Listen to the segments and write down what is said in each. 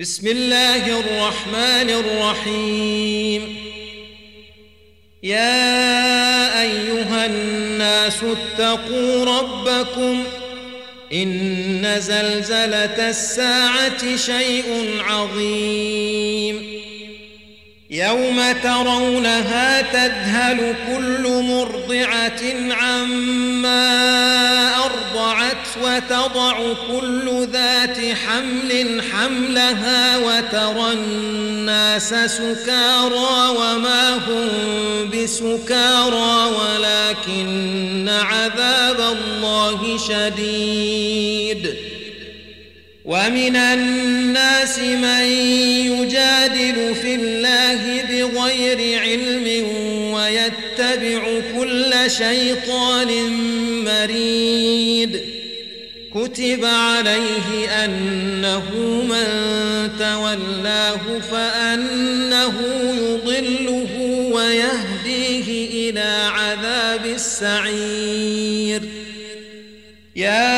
بسم الله الرحمن الرحيم. يا أيها الناس اتقوا ربكم إن زلزلة الساعة شيء عظيم. يوم ترونها تذهل كل مرضعة عما وتضع كل ذات حمل حملها وترى الناس سكارى وما هم بسكارى ولكن عذاب الله شديد. ومن الناس من يجادل في الله بغير علم ويتبع كل شيطان مريد. كتب عليه أنه من تولاه فأنه يضله ويهديه إلى عذاب السعير. يا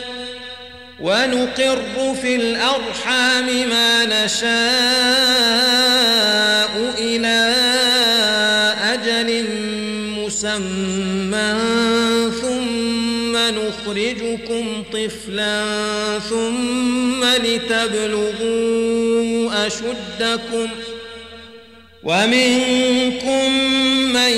ونقر في الأرحام ما نشاء إلى أجل مسمى ثم نخرجكم طفلا ثم لتبلغوا أشدكم ومنكم من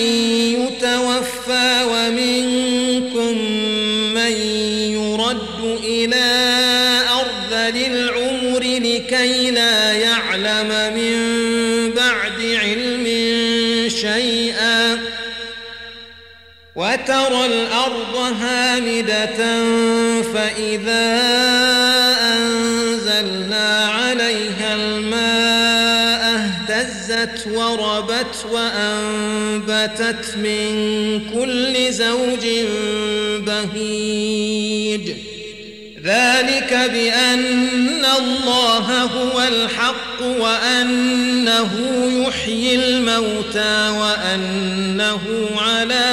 الأرض هامدة فإذا أنزلنا عليها الماء اهتزت وربت وأنبتت من كل زوج بهيج ذلك بأن الله هو الحق وأنه يحيي الموتى وأنه على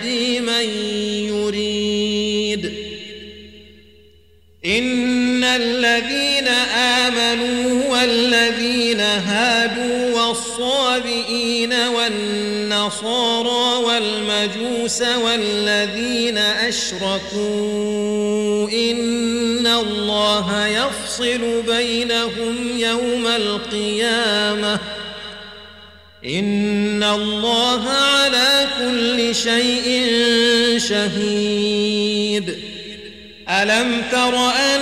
الذين آمنوا والذين هادوا والصابئين والنصارى والمجوس والذين أشركوا إن الله يفصل بينهم يوم القيامة إن الله على كل شيء شهيد ألم تر أن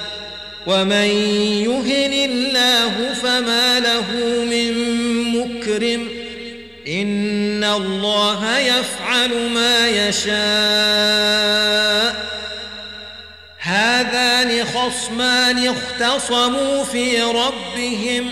ومن يهن الله فما له من مكرم إن الله يفعل ما يشاء. هذان خصمان اختصموا في ربهم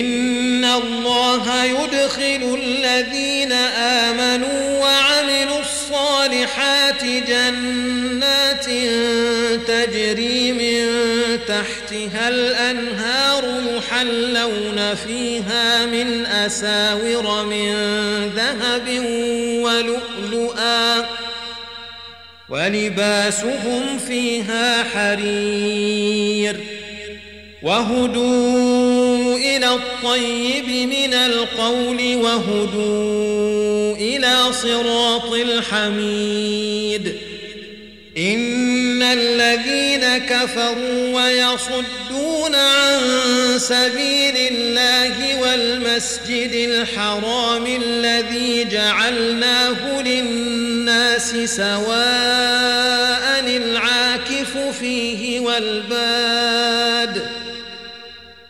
إن الله يدخل الذين آمنوا وعملوا الصالحات جنات تجري من تحتها الأنهار يحلون فيها من أساور من ذهب ولؤلؤا ولباسهم فيها حرير وهدوا إلى الطيب من القول وهدوا إلى صراط الحميد. إن الذين كفروا ويصدون عن سبيل الله والمسجد الحرام الذي جعلناه للناس سواء العاكف فيه والباد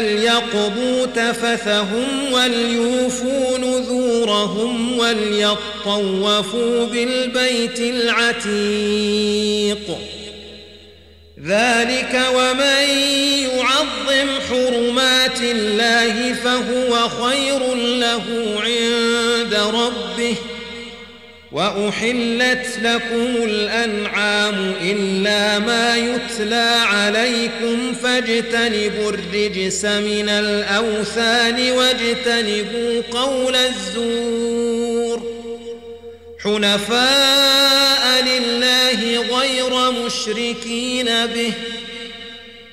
ليقضوا تفثهم وليوفوا نذورهم وليطوفوا بالبيت العتيق. ذلك ومن يعظم حرمات الله فهو خير له عند ربه وأحلت لكم الأنعام إلا ما يتلى عليكم فاجتنبوا الرجس من الأوثان واجتنبوا قول الزور. حنفاء لله غير مشركين به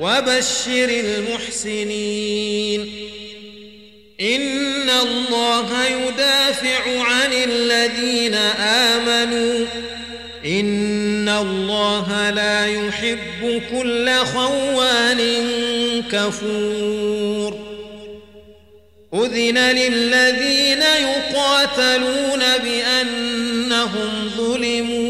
وبشر المحسنين. إن الله يدافع عن الذين آمنوا. إن الله لا يحب كل خوان كفور. أذن للذين يقاتلون بأنهم ظلموا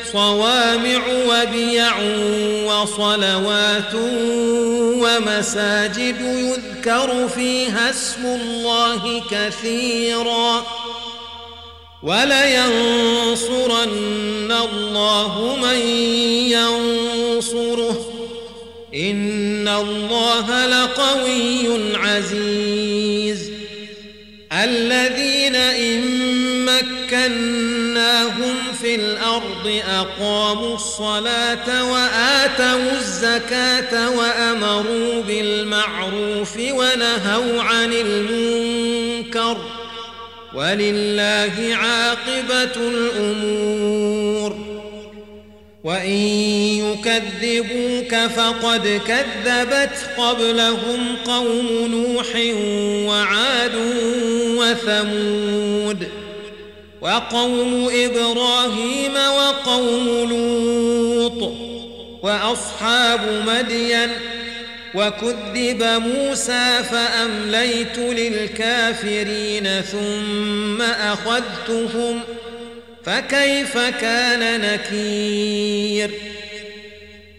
صوامع وبيع وصلوات ومساجد يذكر فيها اسم الله كثيرا. ولينصرن الله من ينصره. إن الله لقوي عزيز. الذين إن مكناهم في الأرض أقاموا الصلاة وآتوا الزكاة وأمروا بالمعروف ونهوا عن المنكر ولله عاقبة الأمور. وإن يكذبوك فقد كذبت قبلهم قوم نوح وعاد وثمود. وقوم إبراهيم وقوم لوط وأصحاب مدين وكذب موسى فأمليت للكافرين ثم أخذتهم ۖ فكيف كان نكير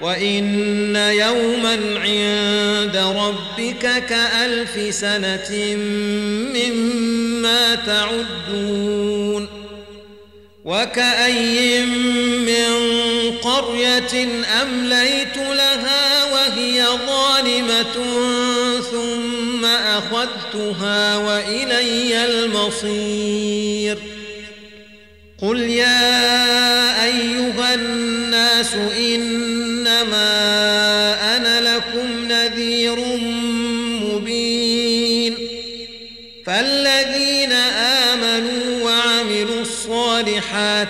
وإن يوما عند ربك كألف سنة مما تعدون وكأي من قرية أمليت لها وهي ظالمة ثم أخذتها وإلي المصير قل يا أيها الناس إنما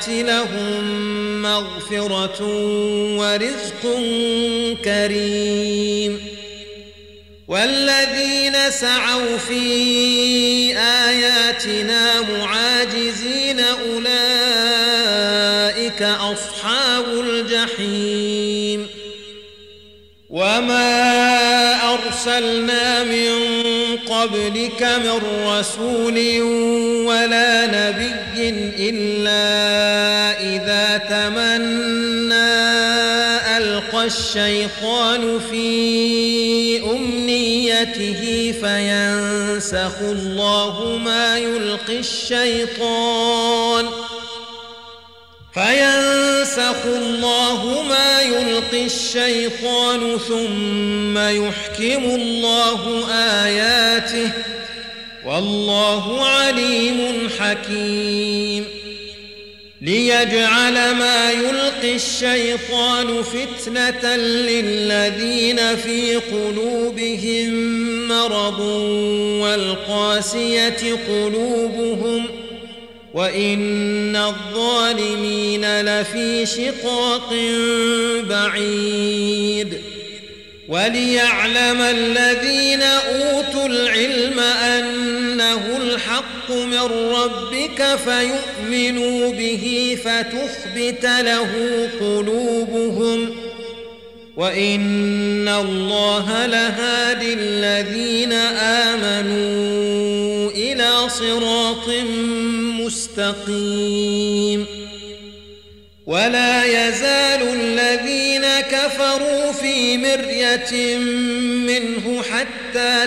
لهم مغفرة ورزق كريم. والذين سعوا في آياتنا معاجزين أولئك أصحاب الجحيم. وما أرسلنا من قبلك من رسول ولا نبي إلا إذا تمنى ألقى الشيطان في أمنيته فينسخ الله ما يلقي الشيطان فينسخ الله ما يلقي الشيطان ثم يحكم الله آياته والله عليم حكيم. ليجعل ما يلقي الشيطان فتنة للذين في قلوبهم مرض والقاسية قلوبهم وإن الظالمين لفي شقاق بعيد. وليعلم الذين أوتوا العلم أنه الحق من ربك فيؤمنوا به فتخبت له قلوبهم وإن الله لهادي الذين آمنوا إلى صراط مستقيم ولا يزال الذين كفروا في مرية منه حتى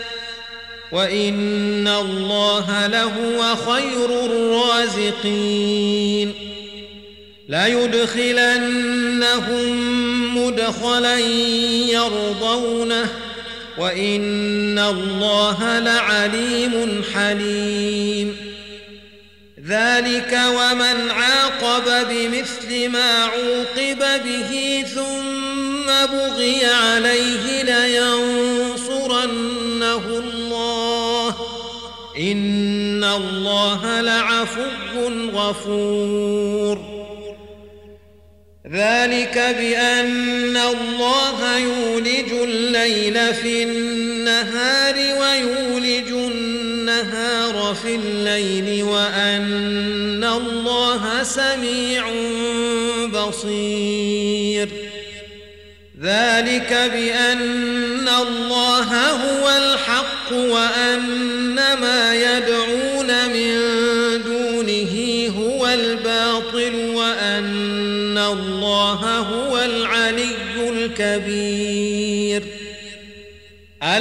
وإن الله لهو خير الرازقين ليدخلنهم مدخلا يرضونه وان الله لعليم حليم ذلك ومن عاقب بمثل ما عوقب به ثم بغي عليه لينصرنه الله لعفو غفور. ذلك بأن الله يولج الليل في النهار ويولج النهار في الليل وأن الله سميع بصير. ذلك بأن الله هو الحق وأن ما يدعون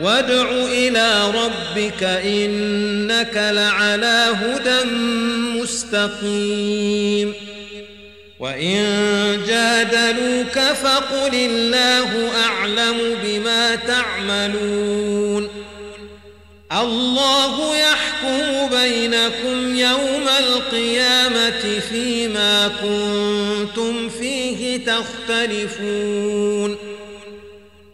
وادع إلى ربك إنك لعلى هدى مستقيم. وإن جادلوك فقل الله أعلم بما تعملون. الله يحكم بينكم يوم القيامة فيما كنتم فيه تختلفون.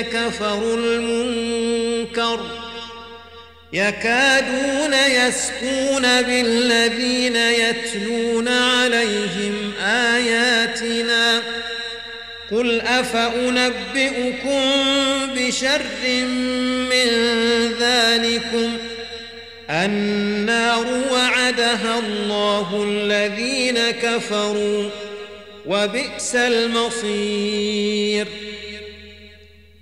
كفروا المنكر يكادون يسقون بالذين يتلون عليهم آياتنا قل أفأنبئكم بشر من ذلكم النار وعدها الله الذين كفروا وبئس المصير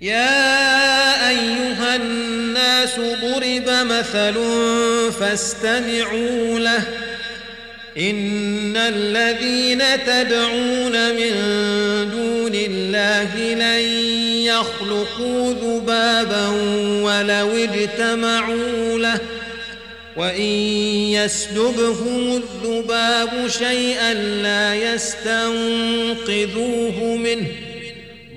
يا أيها الناس ضرب مثل فاستمعوا له. إن الذين تدعون من دون الله لن يخلقوا ذبابا ولو اجتمعوا له. وإن يسلبهم الذباب شيئا لا يستنقذوه منه.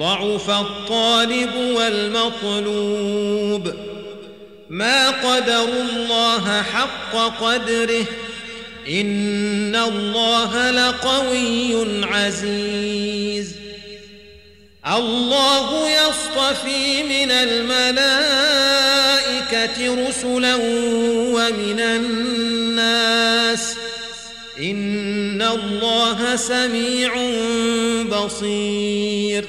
ضعف الطالب والمطلوب. ما قدروا الله حق قدره إن الله لقوي عزيز. الله يصطفي من الملائكة رسلا ومن الناس. إن الله سميع بصير.